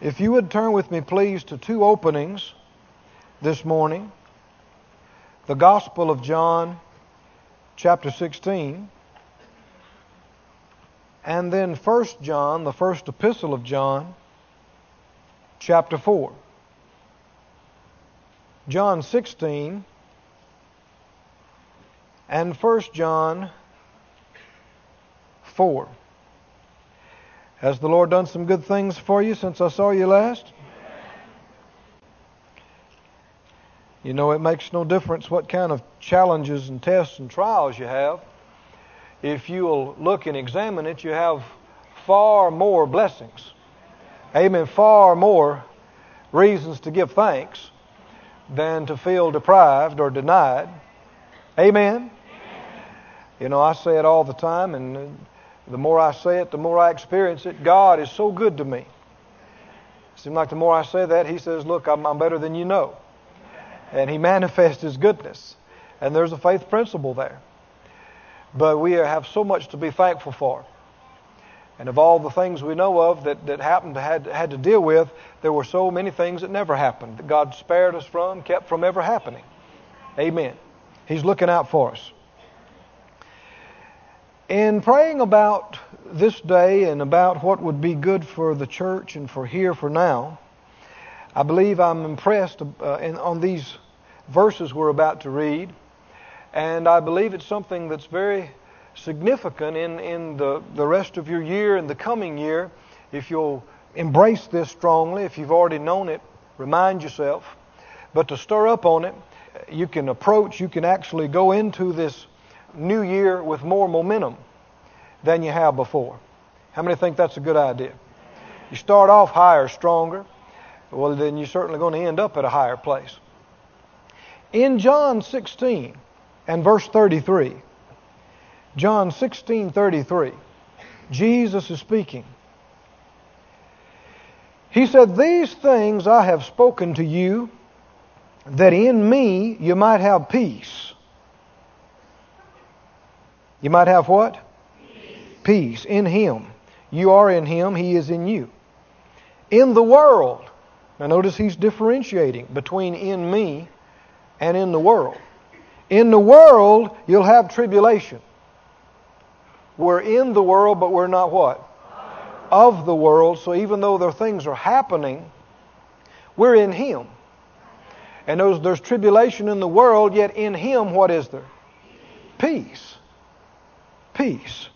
If you would turn with me, please, to two openings this morning the Gospel of John, chapter 16, and then 1 John, the first epistle of John, chapter 4. John 16 and 1 John 4. Has the Lord done some good things for you since I saw you last? You know, it makes no difference what kind of challenges and tests and trials you have. If you'll look and examine it, you have far more blessings. Amen. Far more reasons to give thanks than to feel deprived or denied. Amen. Amen. You know, I say it all the time, and the more I say it, the more I experience it. God is so good to me. It seems like the more I say that, He says, Look, I'm, I'm better than you know. And He manifests His goodness. And there's a faith principle there. But we have so much to be thankful for. And of all the things we know of that, that happened had, had to deal with, there were so many things that never happened that God spared us from, kept from ever happening. Amen. He's looking out for us. In praying about this day and about what would be good for the church and for here for now, I believe I'm impressed uh, in, on these verses we're about to read, and I believe it's something that's very significant in, in the, the rest of your year and the coming year. If you'll embrace this strongly, if you've already known it, remind yourself. But to stir up on it, you can approach, you can actually go into this new year with more momentum than you have before. How many think that's a good idea? You start off higher, stronger, well, then you're certainly going to end up at a higher place. In John 16 and verse 33, John 16:33, Jesus is speaking. He said, "These things I have spoken to you, that in me you might have peace." You might have what? Peace. peace in Him. You are in Him, He is in you. In the world. Now notice He's differentiating between in me and in the world. In the world, you'll have tribulation. We're in the world, but we're not what? Of the world. So even though there things are happening, we're in Him. And there's, there's tribulation in the world, yet in Him, what is there? Peace peace.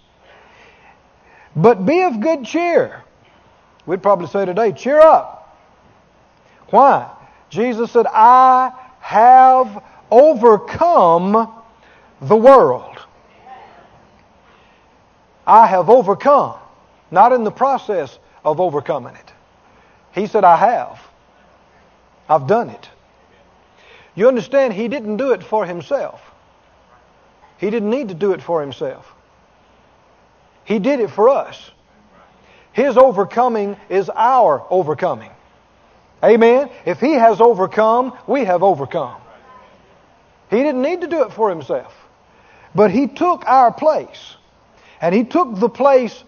But be of good cheer. We'd probably say today, cheer up. Why? Jesus said, I have overcome the world. I have overcome, not in the process of overcoming it. He said, I have. I've done it. You understand, he didn't do it for himself. He didn't need to do it for himself. He did it for us. His overcoming is our overcoming. Amen? If He has overcome, we have overcome. He didn't need to do it for Himself. But He took our place. And He took the place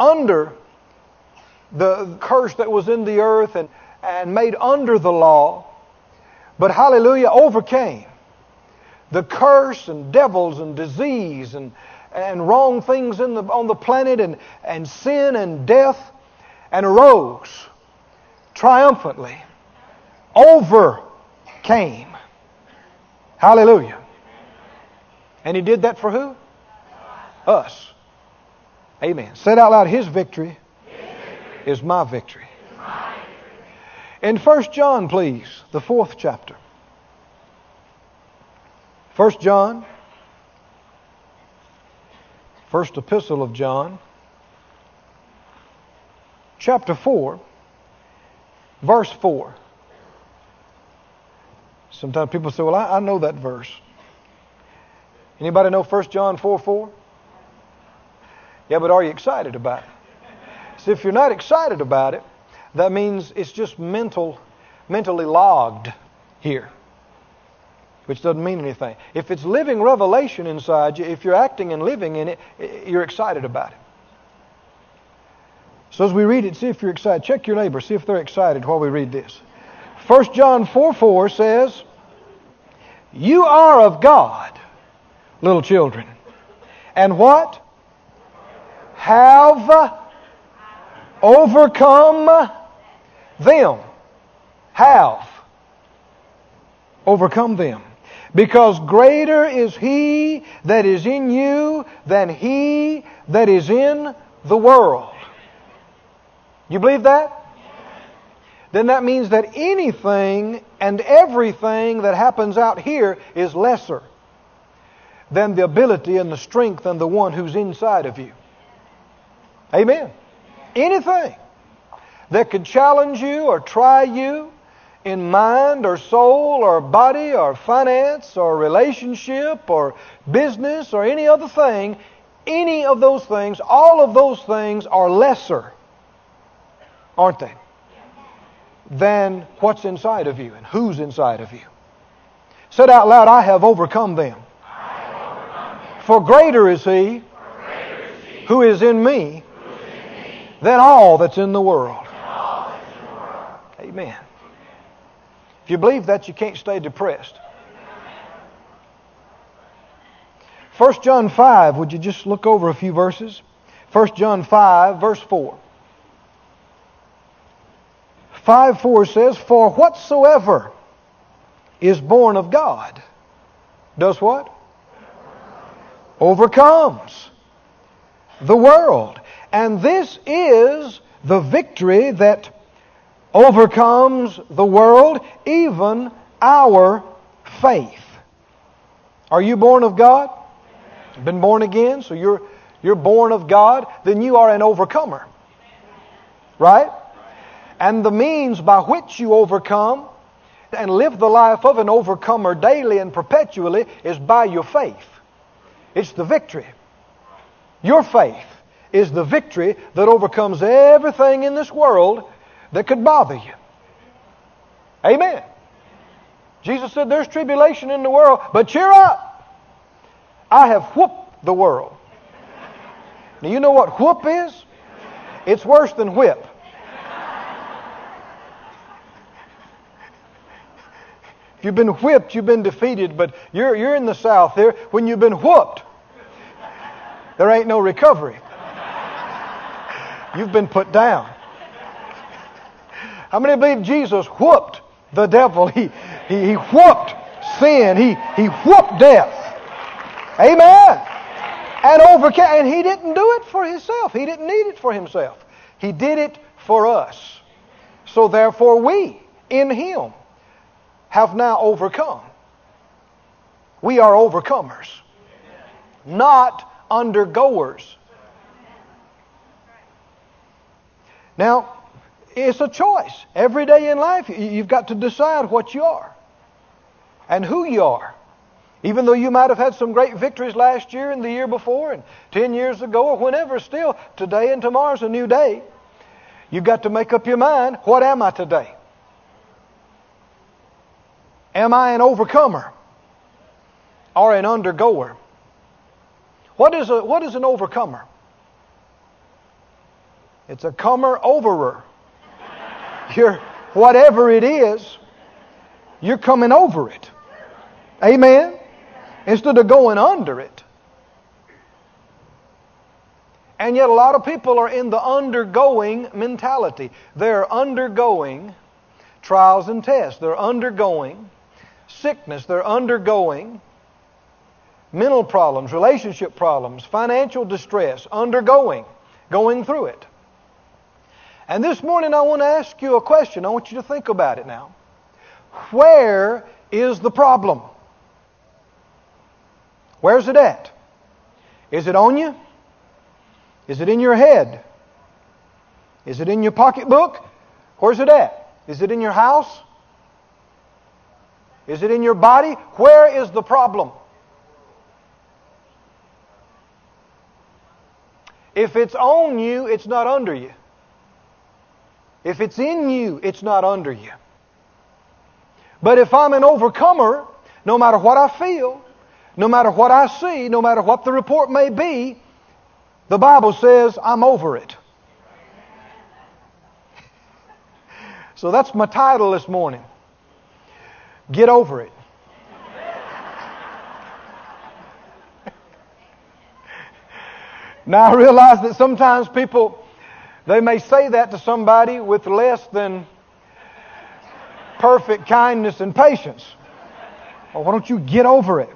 under the curse that was in the earth and, and made under the law. But hallelujah, overcame the curse and devils and disease and, and wrong things in the, on the planet and, and sin and death and arose triumphantly, overcame. Hallelujah. And he did that for who? Us. Amen. Say it out loud. His victory, is my victory. In 1 John, please, the fourth chapter. 1 John First Epistle of John, chapter 4, verse 4. Sometimes people say, Well, I, I know that verse. Anybody know 1 John 4 4? Yeah, but are you excited about it? See, if you're not excited about it, that means it's just mental, mentally logged here which doesn't mean anything. If it's living revelation inside you, if you're acting and living in it, you're excited about it. So as we read it, see if you're excited. Check your neighbor, see if they're excited while we read this. 1 John 4 4 says, You are of God, little children. And what? Have overcome them. Have overcome them. Because greater is he that is in you than he that is in the world. You believe that? Then that means that anything and everything that happens out here is lesser than the ability and the strength and the one who's inside of you. Amen. Anything that could challenge you or try you in mind or soul or body or finance or relationship or business or any other thing, any of those things, all of those things are lesser, aren't they? Than what's inside of you and who's inside of you. Said out loud, I have overcome them. For greater is He, who is in me than all that's in the world. Amen. If you believe that, you can't stay depressed. 1 John 5, would you just look over a few verses? 1 John 5, verse 4. 5 4 says, For whatsoever is born of God does what? Overcomes the world. And this is the victory that overcomes the world, even our faith. Are you born of God? Been born again? So you're, you're born of God? Then you are an overcomer. Right? And the means by which you overcome and live the life of an overcomer daily and perpetually is by your faith. It's the victory. Your faith is the victory that overcomes everything in this world that could bother you. Amen. Jesus said, There's tribulation in the world, but cheer up. I have whooped the world. Now, you know what whoop is? It's worse than whip. If you've been whipped, you've been defeated, but you're, you're in the South here. When you've been whooped, there ain't no recovery. You've been put down. How many believe Jesus whooped the devil? He, he, he whooped sin. He, he whooped death. Amen. And overcame. And he didn't do it for himself. He didn't need it for himself. He did it for us. So therefore we, in him, have now overcome. We are overcomers, not undergoers. Now, it's a choice. Every day in life, you've got to decide what you are and who you are. Even though you might have had some great victories last year and the year before and 10 years ago or whenever, still, today and tomorrow's a new day. You've got to make up your mind what am I today? Am I an overcomer or an undergoer? What is, a, what is an overcomer? It's a comer overer. You're, whatever it is, you're coming over it. Amen? Instead of going under it. And yet, a lot of people are in the undergoing mentality. They're undergoing trials and tests. They're undergoing sickness. They're undergoing mental problems, relationship problems, financial distress. Undergoing, going through it. And this morning I want to ask you a question. I want you to think about it now. Where is the problem? Where's it at? Is it on you? Is it in your head? Is it in your pocketbook? Where's it at? Is it in your house? Is it in your body? Where is the problem? If it's on you, it's not under you. If it's in you, it's not under you. But if I'm an overcomer, no matter what I feel, no matter what I see, no matter what the report may be, the Bible says I'm over it. So that's my title this morning. Get over it. now I realize that sometimes people, they may say that to somebody with less than perfect kindness and patience. Well, why don't you get over it?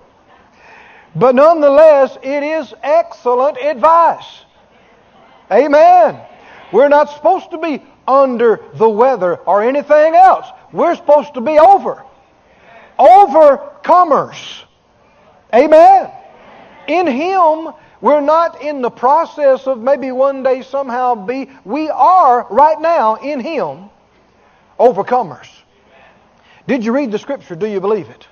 But nonetheless, it is excellent advice. Amen. We're not supposed to be under the weather or anything else. We're supposed to be over. Overcomers. Amen. In Him, we're not in the process of maybe one day somehow be. We are right now in Him overcomers. Did you read the Scripture? Do you believe it?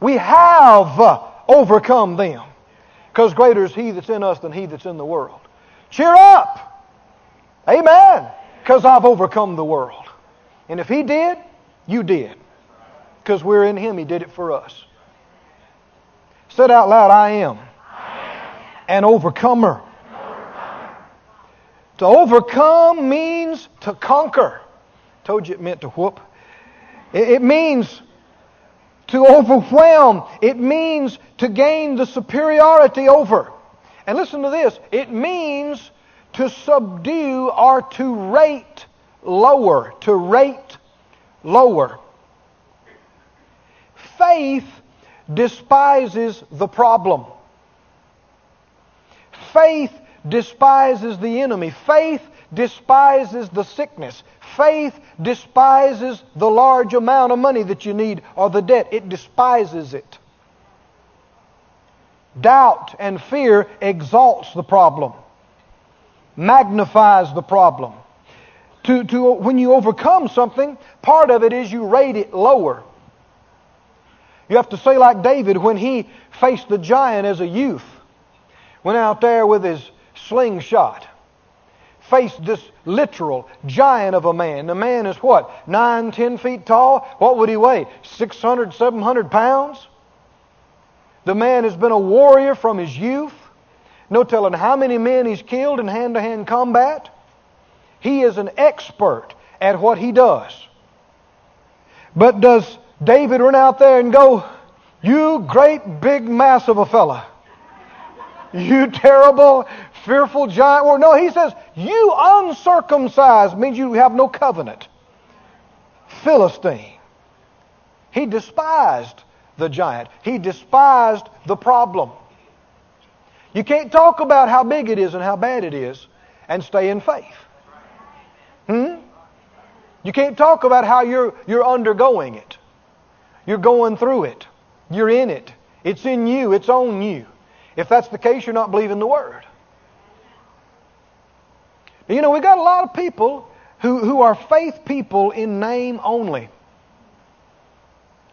We have overcome them. Because greater is He that's in us than He that's in the world. Cheer up! Amen! Because I've overcome the world. And if He did, you did. Because we're in Him, He did it for us. Said out loud, I am. An overcomer. To overcome means to conquer. Told you it meant to whoop. It means to overwhelm. It means to gain the superiority over. And listen to this. It means to subdue or to rate lower. To rate lower. Faith despises the problem. Faith despises the enemy. Faith despises the sickness. Faith despises the large amount of money that you need or the debt. It despises it. Doubt and fear exalts the problem, magnifies the problem. To, to, when you overcome something, part of it is you rate it lower. You have to say, like David, when he faced the giant as a youth, went out there with his slingshot faced this literal giant of a man. The man is what? Nine, ten feet tall? What would he weigh? 600, 700 pounds? The man has been a warrior from his youth. No telling how many men he's killed in hand to hand combat. He is an expert at what he does. But does David run out there and go, You great big mass of a fella? You terrible, fearful giant. Well, no, he says, You uncircumcised means you have no covenant. Philistine. He despised the giant, he despised the problem. You can't talk about how big it is and how bad it is and stay in faith. Hmm? You can't talk about how you're, you're undergoing it. You're going through it. You're in it. It's in you. It's on you. If that's the case, you're not believing the Word. You know, we've got a lot of people who, who are faith people in name only.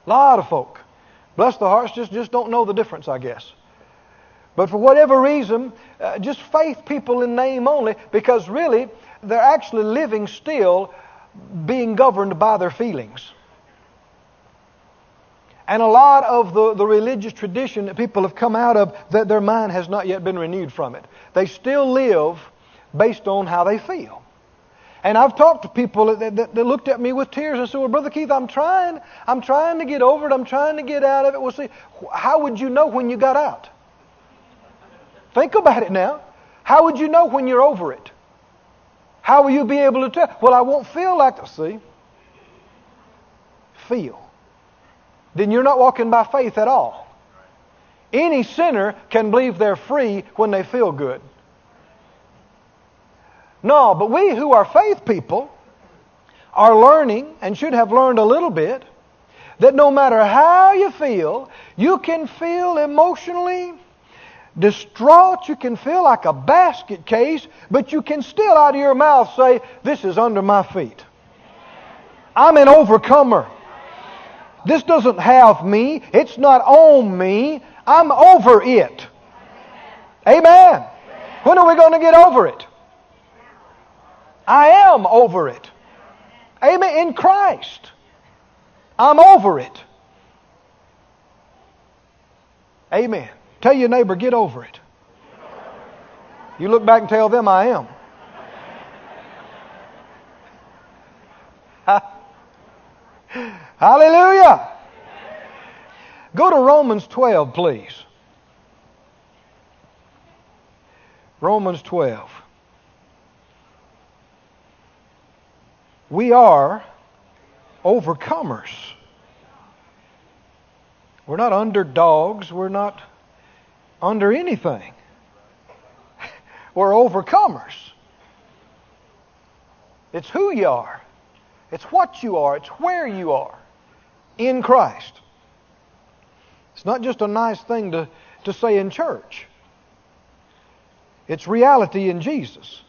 A lot of folk. Bless the hearts, just, just don't know the difference, I guess. But for whatever reason, uh, just faith people in name only, because really, they're actually living still being governed by their feelings. And a lot of the, the religious tradition that people have come out of, that their mind has not yet been renewed from it. They still live based on how they feel. And I've talked to people that, that, that, looked at me with tears and said, Well, Brother Keith, I'm trying. I'm trying to get over it. I'm trying to get out of it. Well, see, how would you know when you got out? Think about it now. How would you know when you're over it? How will you be able to tell? Well, I won't feel like. See? Feel then you're not walking by faith at all. Any sinner can believe they're free when they feel good. No, but we who are faith people are learning and should have learned a little bit that no matter how you feel, you can feel emotionally distraught, you can feel like a basket case, but you can still out of your mouth say, This is under my feet. I'm an overcomer. This doesn't have me. It's not on me. I'm over it. Amen. When are we going to get over it? I am over it. Amen. In Christ. I'm over it. Amen. Tell your neighbor, get over it. You look back and tell them I am. Hallelujah. Go to Romans 12, please. Romans 12. We are overcomers. We're not underdogs. We're not under anything. We're overcomers. It's who you are. It's what you are. It's where you are in Christ. It's not just a nice thing to, to say in church. It's reality in Jesus.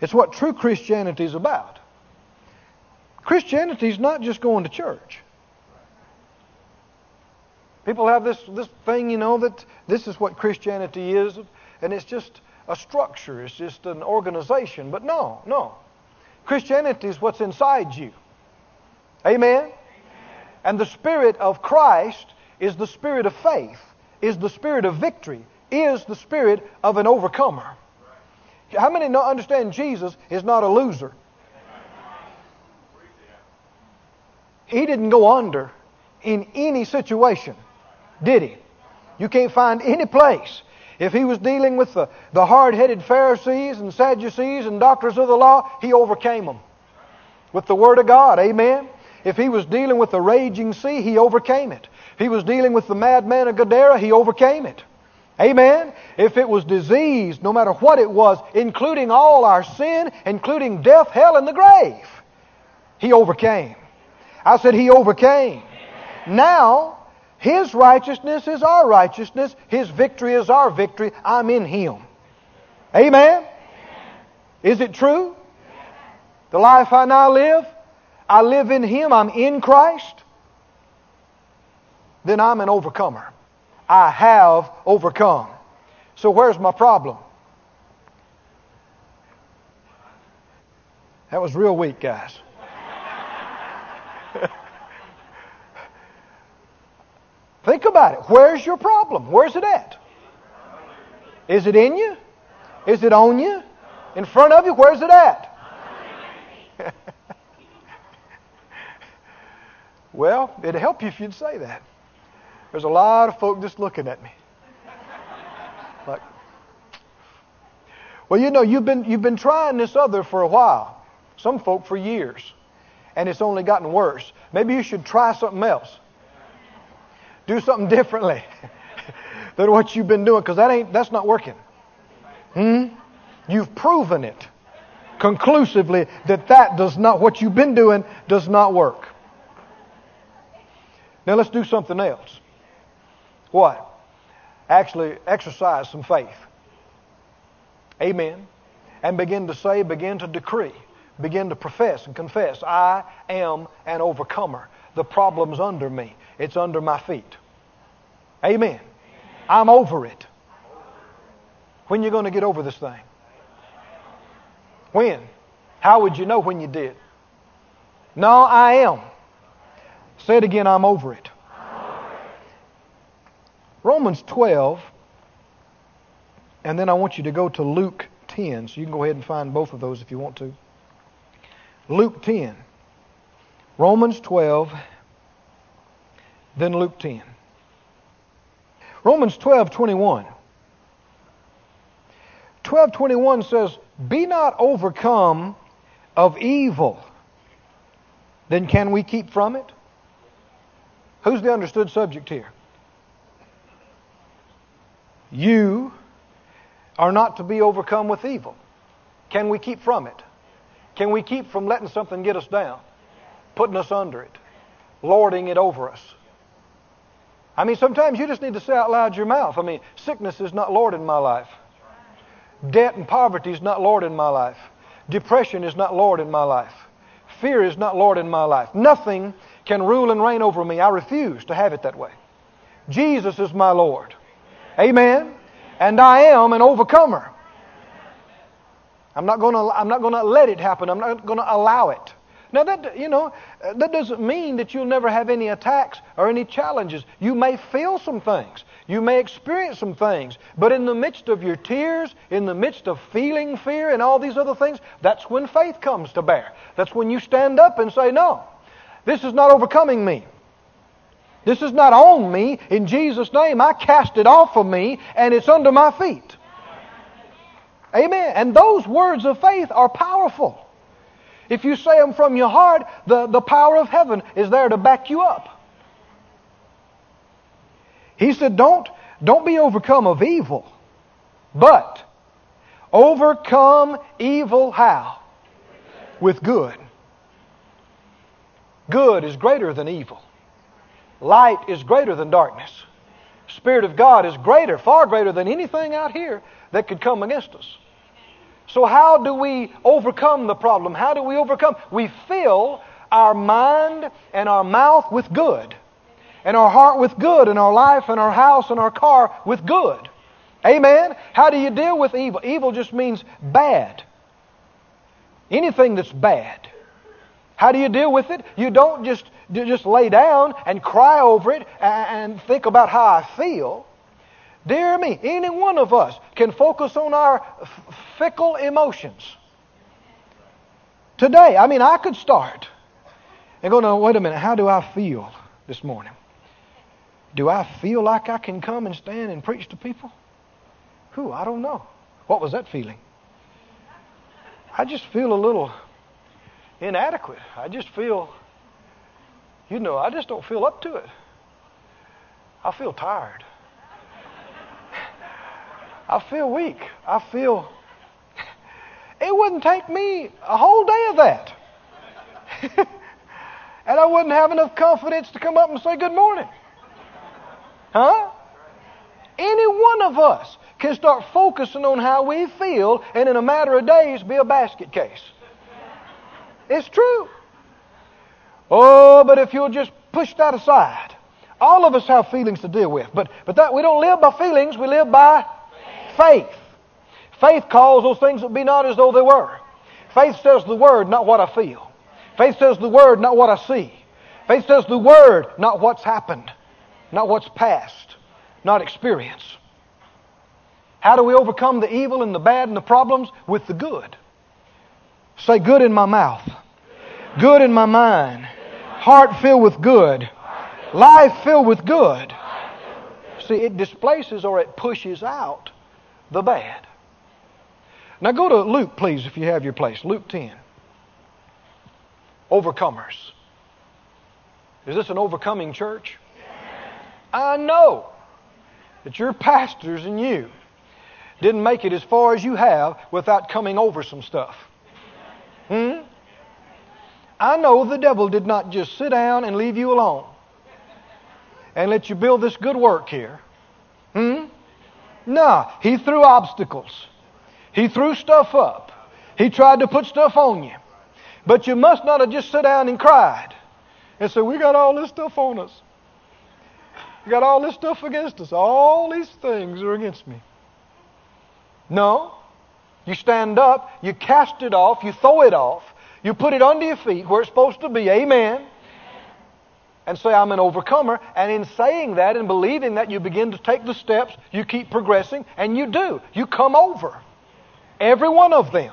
It's what true Christianity is about. Christianity is not just going to church. People have this, this thing, you know, that this is what Christianity is, and it's just a structure, it's just an organization. But no, no. Christianity is what's inside you. Amen? And the Spirit of Christ is the Spirit of faith, is the Spirit of victory, is the Spirit of an overcomer. How many know, understand Jesus is not a loser? He didn't go under in any situation, did he? You can't find any place. If he was dealing with the, the hard headed Pharisees and Sadducees and doctors of the law, he overcame them with the Word of God. Amen. If he was dealing with the raging sea, he overcame it. If he was dealing with the madman of Gadara, he overcame it. Amen. If it was disease, no matter what it was, including all our sin, including death, hell, and the grave, he overcame. I said he overcame. Now, his righteousness is our righteousness. His victory is our victory. I'm in him. Amen. Is it true? The life I now live, I live in him. I'm in Christ. Then I'm an overcomer. I have overcome. So where's my problem? That was real weak, guys. Think about it. Where's your problem? Where's it at? Is it in you? Is it on you? In front of you? Where's it at? Well, it'd help you if you'd say that. There's a lot of folk just looking at me. Like, well, you know, you've been, you've been trying this other for a while. Some folk for years. And it's only gotten worse. Maybe you should try something else. Do something differently than what you've been doing, because that ain't that's not working. Hmm? You've proven it conclusively that that does not what you've been doing does not work. Now let's do something else. What? Actually exercise some faith. Amen. And begin to say, begin to decree, begin to profess and confess, I am an overcomer. The problem's under me. It's under my feet. Amen. I'm over it. When you going to get over this thing? When? How would you know when you did? No, I am. Say it again, I'm over it. Romans 12, and then I want you to go to Luke 10. So you can go ahead and find both of those if you want to. Luke 10. Romans 12, then Luke 10. Romans 12, 21. 1221 says, Be not overcome of evil. Then can we keep from it? Who's the understood subject here? You are not to be overcome with evil. Can we keep from it? Can we keep from letting something get us down, putting us under it, lording it over us? I mean, sometimes you just need to say out loud your mouth. I mean, sickness is not Lord in my life. Debt and poverty is not Lord in my life. Depression is not Lord in my life. Fear is not Lord in my life. Nothing can rule and reign over me. I refuse to have it that way. Jesus is my Lord. Amen. And I am an overcomer. I'm not going to, I'm not going to let it happen. I'm not going to allow it. Now that you know that doesn't mean that you'll never have any attacks or any challenges. You may feel some things. You may experience some things, but in the midst of your tears, in the midst of feeling fear and all these other things, that's when faith comes to bear. That's when you stand up and say, No, this is not overcoming me. This is not on me. In Jesus' name, I cast it off of me and it's under my feet. Amen. And those words of faith are powerful. If you say them from your heart, the, the power of heaven is there to back you up. He said, don't, don't be overcome of evil, but overcome evil how? With good. Good is greater than evil. Light is greater than darkness. Spirit of God is greater, far greater than anything out here that could come against us. So, how do we overcome the problem? How do we overcome? We fill our mind and our mouth with good, and our heart with good, and our life and our house and our car with good. Amen? How do you deal with evil? Evil just means bad. Anything that's bad. How do you deal with it? You don't just, just lay down and cry over it and think about how I feel. Dear me, any one of us can focus on our fickle emotions. Today, I mean, I could start and go, no, wait a minute, how do I feel this morning? Do I feel like I can come and stand and preach to people? Who? I don't know. What was that feeling? I just feel a little inadequate. I just feel, you know, I just don't feel up to it. I feel tired. I feel weak. I feel. It wouldn't take me a whole day of that. and I wouldn't have enough confidence to come up and say good morning. Huh? Any one of us can start focusing on how we feel and in a matter of days be a basket case. It's true. Oh, but if you'll just push that aside. All of us have feelings to deal with, but, but that we don't live by feelings, we live by faith. Faith calls those things that be not as though they were. Faith says the word, not what I feel. Faith says the word, not what I see. Faith says the word, not what's happened, not what's past, not experience. How do we overcome the evil and the bad and the problems? With the good. Say good in my mouth, good in my mind, heart filled with good, life filled with good. See, it displaces or it pushes out the bad. Now go to Luke, please, if you have your place. Luke 10. Overcomers. Is this an overcoming church? I know that your pastors and you didn't make it as far as you have without coming over some stuff. Hmm? I know the devil did not just sit down and leave you alone and let you build this good work here. Hmm? No, he threw obstacles. He threw stuff up. He tried to put stuff on you. But you must not have just sat down and cried and said, We got all this stuff on us. We got all this stuff against us. All these things are against me. No. You stand up, you cast it off, you throw it off, you put it under your feet where it's supposed to be. Amen. And say, I'm an overcomer. And in saying that and believing that, you begin to take the steps, you keep progressing, and you do. You come over. Every one of them.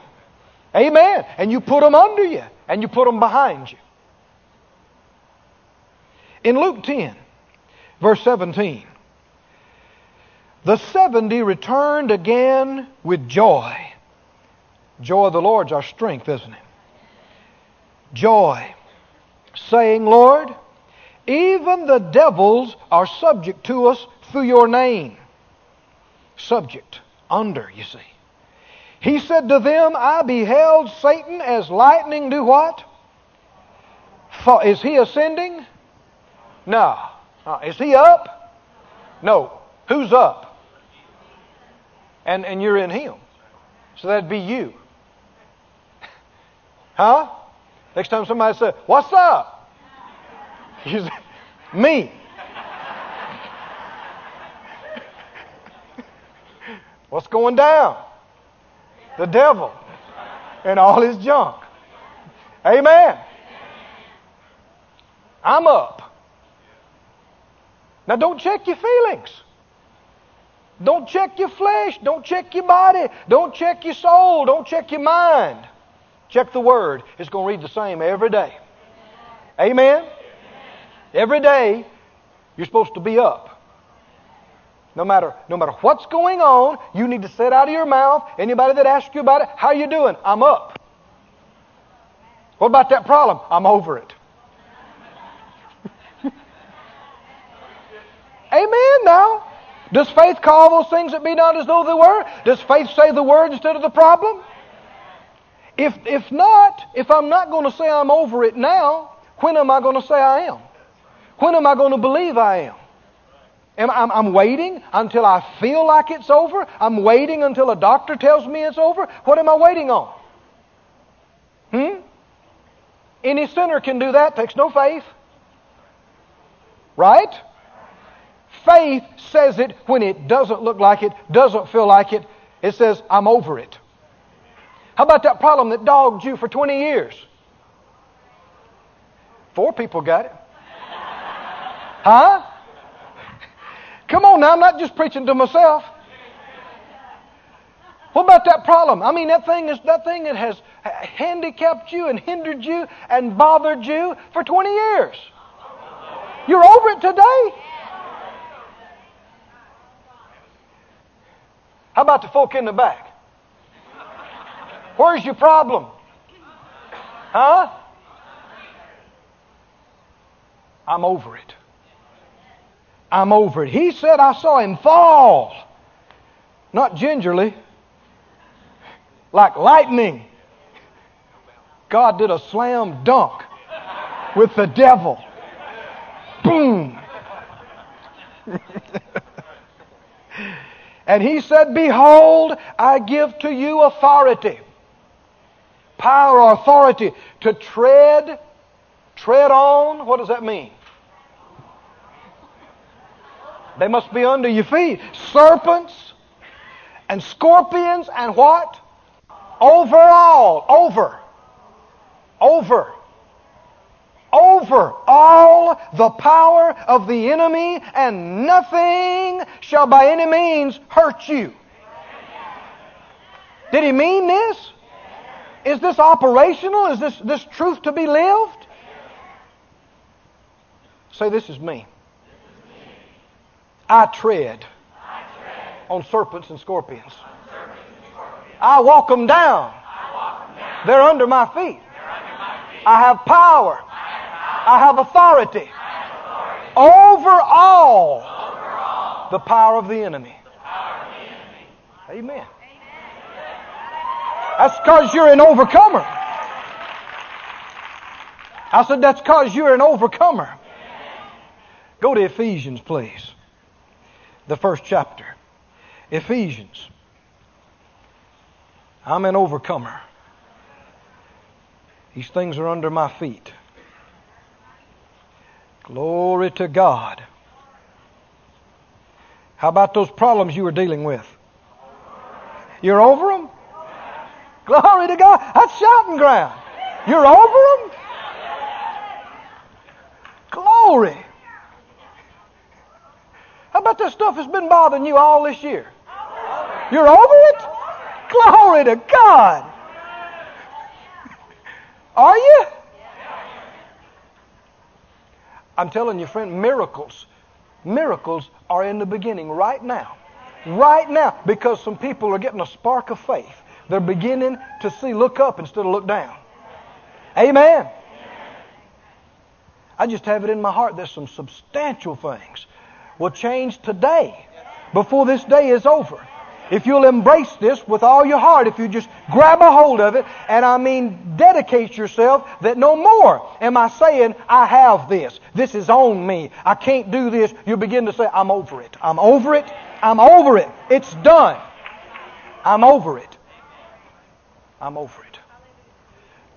Amen. And you put them under you, and you put them behind you. In Luke 10, verse 17, the 70 returned again with joy Joy of the Lord's our strength, isn't it? Joy. Saying, Lord, even the devils are subject to us through your name. Subject. Under, you see. He said to them, I beheld Satan as lightning do what? Is he ascending? No. Uh, is he up? No. Who's up? And, and you're in him. So that'd be you. Huh? Next time somebody says, What's up? You say, Me. What's going down? The devil and all his junk. Amen. I'm up. Now don't check your feelings. Don't check your flesh. Don't check your body. Don't check your soul. Don't check your mind. Check the Word. It's going to read the same every day. Amen? Every day, you're supposed to be up. No matter, no matter what's going on, you need to say out of your mouth. Anybody that asks you about it, how you doing? I'm up. What about that problem? I'm over it. Amen now. Does faith call those things that be not as though they were? Does faith say the word instead of the problem? If, if not, if I'm not going to say I'm over it now, when am I going to say I am? When am I going to believe I am? am I'm, I'm waiting until I feel like it's over. I'm waiting until a doctor tells me it's over. What am I waiting on? Hmm? Any sinner can do that. Takes no faith. Right? Faith says it when it doesn't look like it, doesn't feel like it. It says, I'm over it. How about that problem that dogged you for 20 years? Four people got it. Huh? Come on now, I'm not just preaching to myself. What about that problem? I mean, that thing is that thing that has handicapped you and hindered you and bothered you for 20 years. You're over it today. How about the folk in the back? Where's your problem? Huh? I'm over it. I'm over it. He said, I saw him fall. Not gingerly, like lightning. God did a slam dunk with the devil. Boom. and he said, Behold, I give to you authority, power or authority to tread, tread on. What does that mean? They must be under your feet. Serpents and scorpions and what? Over all. Over. Over. Over all the power of the enemy, and nothing shall by any means hurt you. Did he mean this? Is this operational? Is this, this truth to be lived? Say, this is me. I tread, on serpents and scorpions. I walk them down. They're under my feet. I have power. I have authority over all the power of the enemy. Amen. That's because you're an overcomer. I said, that's because you're an overcomer. Go to Ephesians, please the first chapter. Ephesians. I'm an overcomer. These things are under my feet. Glory to God. How about those problems you were dealing with? You're over them? Glory to God. That's shouting ground. You're over them? Glory. How about that stuff that's been bothering you all this year? You're over it? Glory to God. Are you? I'm telling you, friend, miracles, miracles are in the beginning right now. Right now. Because some people are getting a spark of faith. They're beginning to see, look up instead of look down. Amen. I just have it in my heart. that some substantial things will change today before this day is over. If you'll embrace this with all your heart, if you just grab a hold of it, and I mean dedicate yourself that no more am I saying, I have this. This is on me. I can't do this. You begin to say, I'm over it. I'm over it. I'm over it. It's done. I'm over it. I'm over it.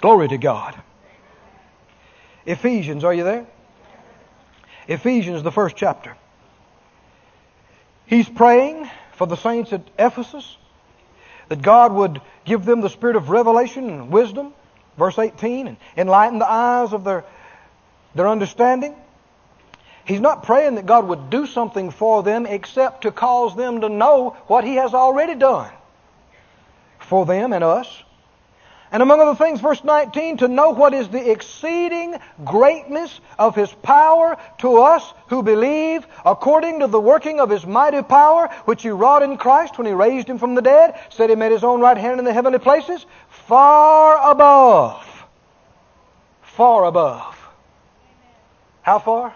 Glory to God. Ephesians, are you there? Ephesians, the first chapter. He's praying for the saints at Ephesus that God would give them the spirit of revelation and wisdom, verse 18, and enlighten the eyes of their, their understanding. He's not praying that God would do something for them except to cause them to know what He has already done for them and us. And among other things, verse 19, to know what is the exceeding greatness of His power to us who believe, according to the working of His mighty power, which He wrought in Christ when He raised Him from the dead, set Him at His own right hand in the heavenly places, far above. Far above. How far?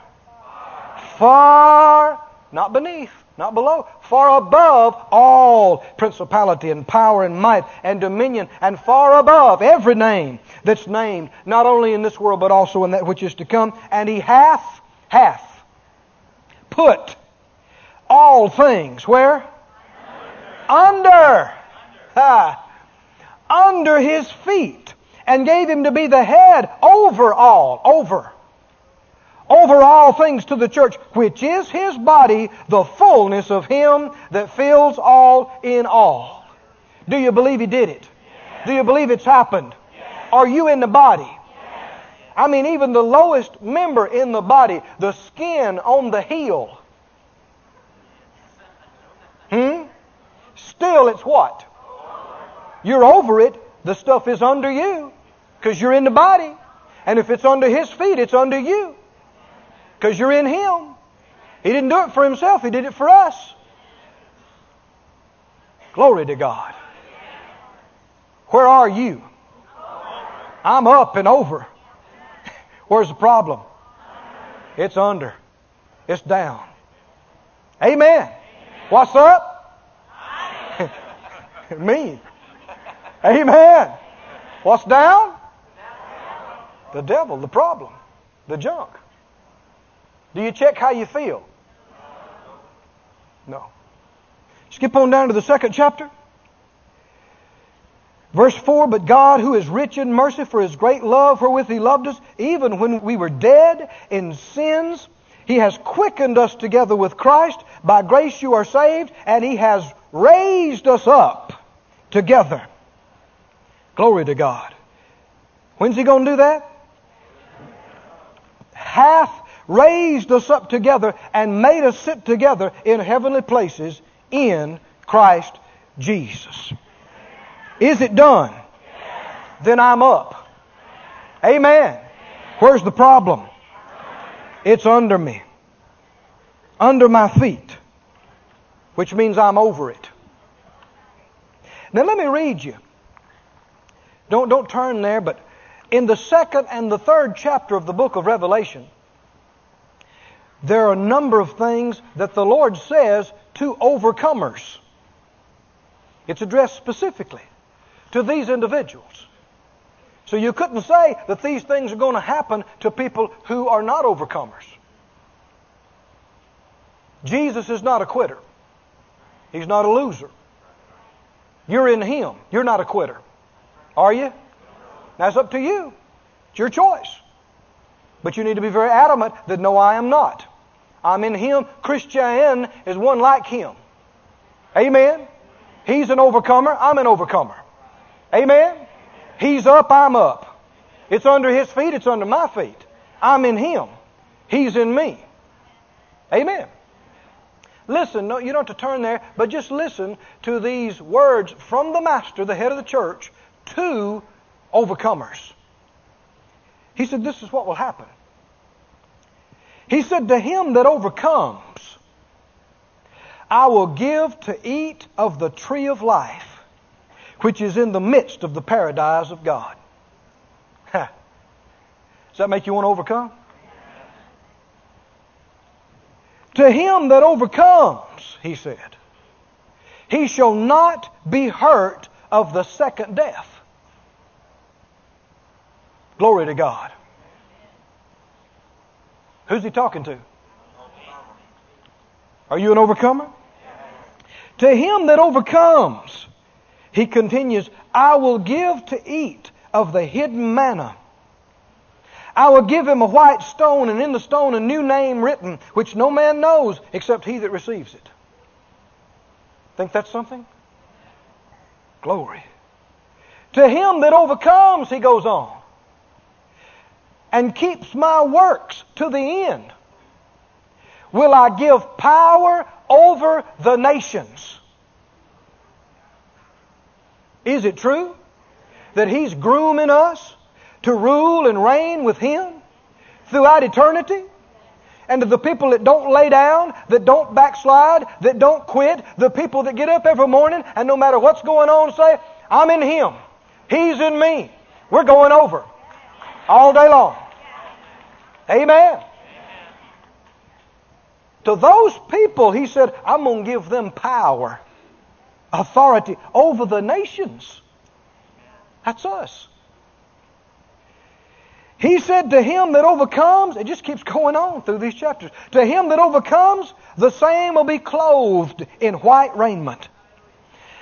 Far, not beneath, not below, far above all principality and power and might and dominion, and far above every name that's named, not only in this world but also in that which is to come. And he hath, hath put all things where? Under. Under. Under his feet. And gave him to be the head over all. Over over all things to the church, which is his body, the fullness of him that fills all in all. Do you believe he did it? Yes. Do you believe it's happened? Yes. Are you in the body? Yes. I mean, even the lowest member in the body, the skin on the heel. Hmm? Still, it's what? You're over it. The stuff is under you because you're in the body. And if it's under his feet, it's under you. Because you're in Him. He didn't do it for Himself, He did it for us. Glory to God. Where are you? I'm up and over. Where's the problem? It's under. It's down. Amen. What's up? Me. Amen. What's down? The devil, the problem, the junk. Do you check how you feel? No. Skip on down to the second chapter. Verse 4 But God, who is rich in mercy for his great love wherewith he loved us, even when we were dead in sins, he has quickened us together with Christ. By grace you are saved, and he has raised us up together. Glory to God. When's he going to do that? Hath raised us up together and made us sit together in heavenly places in Christ Jesus. Is it done? Then I'm up. Amen. Where's the problem? It's under me. Under my feet. Which means I'm over it. Now let me read you. Don't, don't turn there, but in the second and the third chapter of the book of Revelation, there are a number of things that the Lord says to overcomers. It's addressed specifically to these individuals. So you couldn't say that these things are going to happen to people who are not overcomers. Jesus is not a quitter. He's not a loser. You're in Him. You're not a quitter. Are you? That's up to you. It's your choice. But you need to be very adamant that no, I am not. I'm in Him. Christian is one like Him. Amen. He's an overcomer. I'm an overcomer. Amen. He's up. I'm up. It's under His feet. It's under my feet. I'm in Him. He's in me. Amen. Listen, no, you don't have to turn there, but just listen to these words from the Master, the head of the church, to overcomers. He said, This is what will happen. He said, To him that overcomes, I will give to eat of the tree of life, which is in the midst of the paradise of God. Does that make you want to overcome? To him that overcomes, he said, he shall not be hurt of the second death. Glory to God. Who's he talking to? Are you an overcomer? To him that overcomes, he continues, I will give to eat of the hidden manna. I will give him a white stone, and in the stone a new name written, which no man knows except he that receives it. Think that's something? Glory. To him that overcomes, he goes on and keeps my works to the end. will I give power over the nations. Is it true that He's grooming us to rule and reign with Him throughout eternity? And to the people that don't lay down, that don't backslide, that don't quit, the people that get up every morning and no matter what's going on say, I'm in Him. He's in me. We're going over all day long. Amen. To those people, he said, I'm going to give them power, authority over the nations. That's us. He said to him that overcomes, it just keeps going on through these chapters. To him that overcomes, the same will be clothed in white raiment.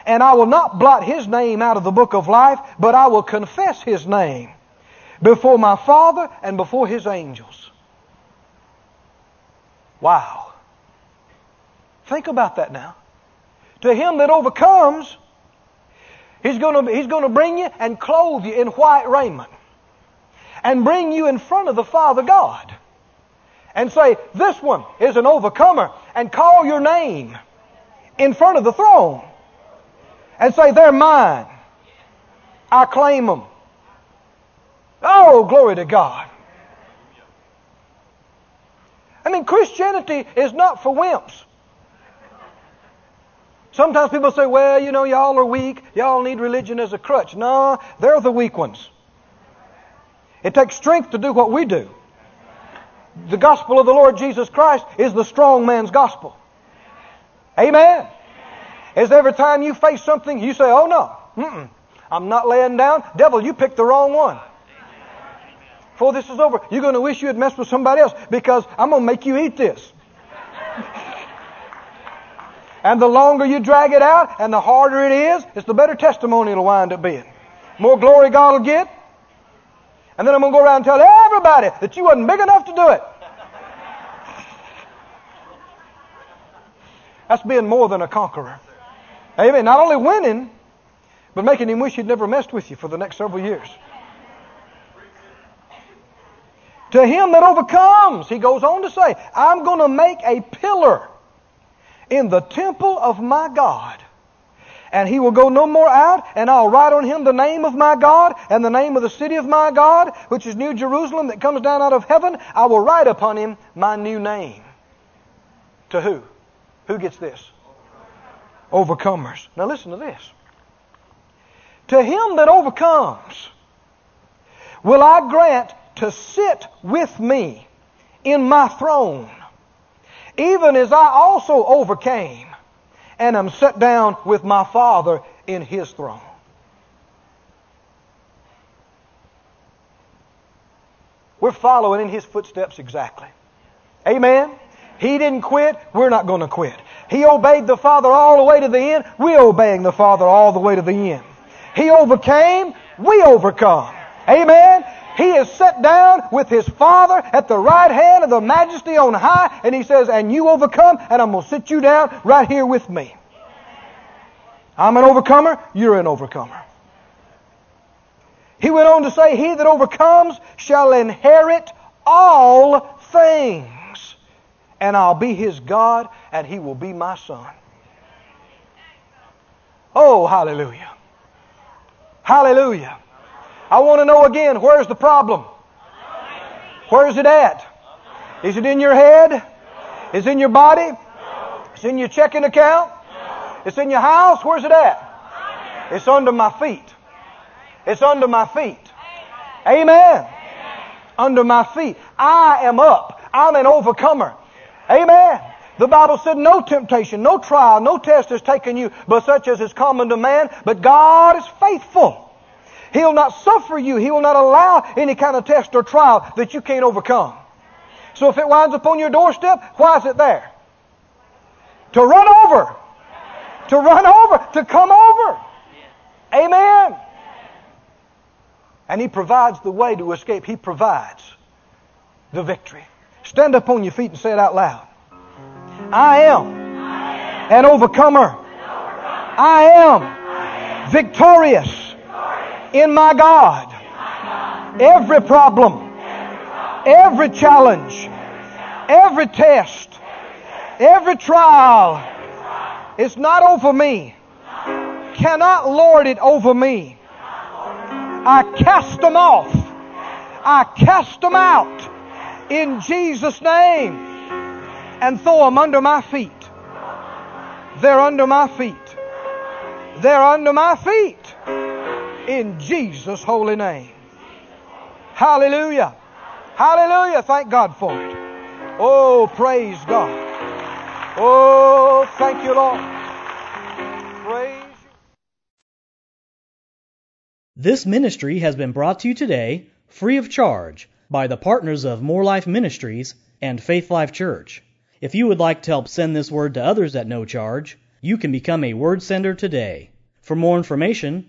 And I will not blot his name out of the book of life, but I will confess his name before my Father and before his angels. Wow. Think about that now. To him that overcomes, he's going to, he's going to bring you and clothe you in white raiment and bring you in front of the Father God and say, This one is an overcomer, and call your name in front of the throne and say, They're mine. I claim them. Oh, glory to God. I mean, Christianity is not for wimps. Sometimes people say, well, you know, y'all are weak. Y'all need religion as a crutch. No, they're the weak ones. It takes strength to do what we do. The gospel of the Lord Jesus Christ is the strong man's gospel. Amen. Is every time you face something, you say, oh no, Mm-mm. I'm not laying down. Devil, you picked the wrong one. Before this is over, you're going to wish you had messed with somebody else because I'm going to make you eat this. and the longer you drag it out and the harder it is, it's the better testimony it'll wind up being. More glory God will get, and then I'm going to go around and tell everybody that you wasn't big enough to do it. That's being more than a conqueror. Amen. Not only winning, but making him wish he'd never messed with you for the next several years. To him that overcomes, he goes on to say, I'm going to make a pillar in the temple of my God and he will go no more out, and I'll write on him the name of my God and the name of the city of my God, which is New Jerusalem that comes down out of heaven. I will write upon him my new name. To who? Who gets this? Overcomers. Now listen to this. To him that overcomes, will I grant to sit with me in my throne, even as I also overcame and am set down with my Father in his throne. We're following in his footsteps exactly. Amen. He didn't quit. We're not going to quit. He obeyed the Father all the way to the end. We're obeying the Father all the way to the end. He overcame. We overcome. Amen. He is set down with his Father at the right hand of the majesty on high, and he says, And you overcome, and I'm going to sit you down right here with me. I'm an overcomer, you're an overcomer. He went on to say, He that overcomes shall inherit all things, and I'll be his God, and he will be my son. Oh, hallelujah. Hallelujah. I want to know again, where's the problem? Where is it at? Is it in your head? Is it in your body? Is it in your checking account? It's in your house. Where's it at? It's under my feet. It's under my feet. Amen. Under my feet. I am up. I'm an overcomer. Amen. The Bible said no temptation, no trial, no test has taken you, but such as is common to man. But God is faithful. He'll not suffer you. He will not allow any kind of test or trial that you can't overcome. So if it winds up on your doorstep, why is it there? To run over. To run over. To come over. Amen. And He provides the way to escape. He provides the victory. Stand up on your feet and say it out loud. I am, an overcomer. I am, victorious in my God. Every problem, every challenge, every test, Every trial is not over me. Cannot lord it over me. I cast them off. I cast them out in Jesus' name and throw them under my feet. They're under my feet. They're under my feet in Jesus' holy name. Hallelujah. Hallelujah. Thank God for it. Oh, praise God. Oh, thank you, Lord. Praise This ministry has been brought to you today free of charge by the partners of Moore Life Ministries and Faith Life Church. If you would like to help send this word to others at no charge, you can become a word sender today. For more information,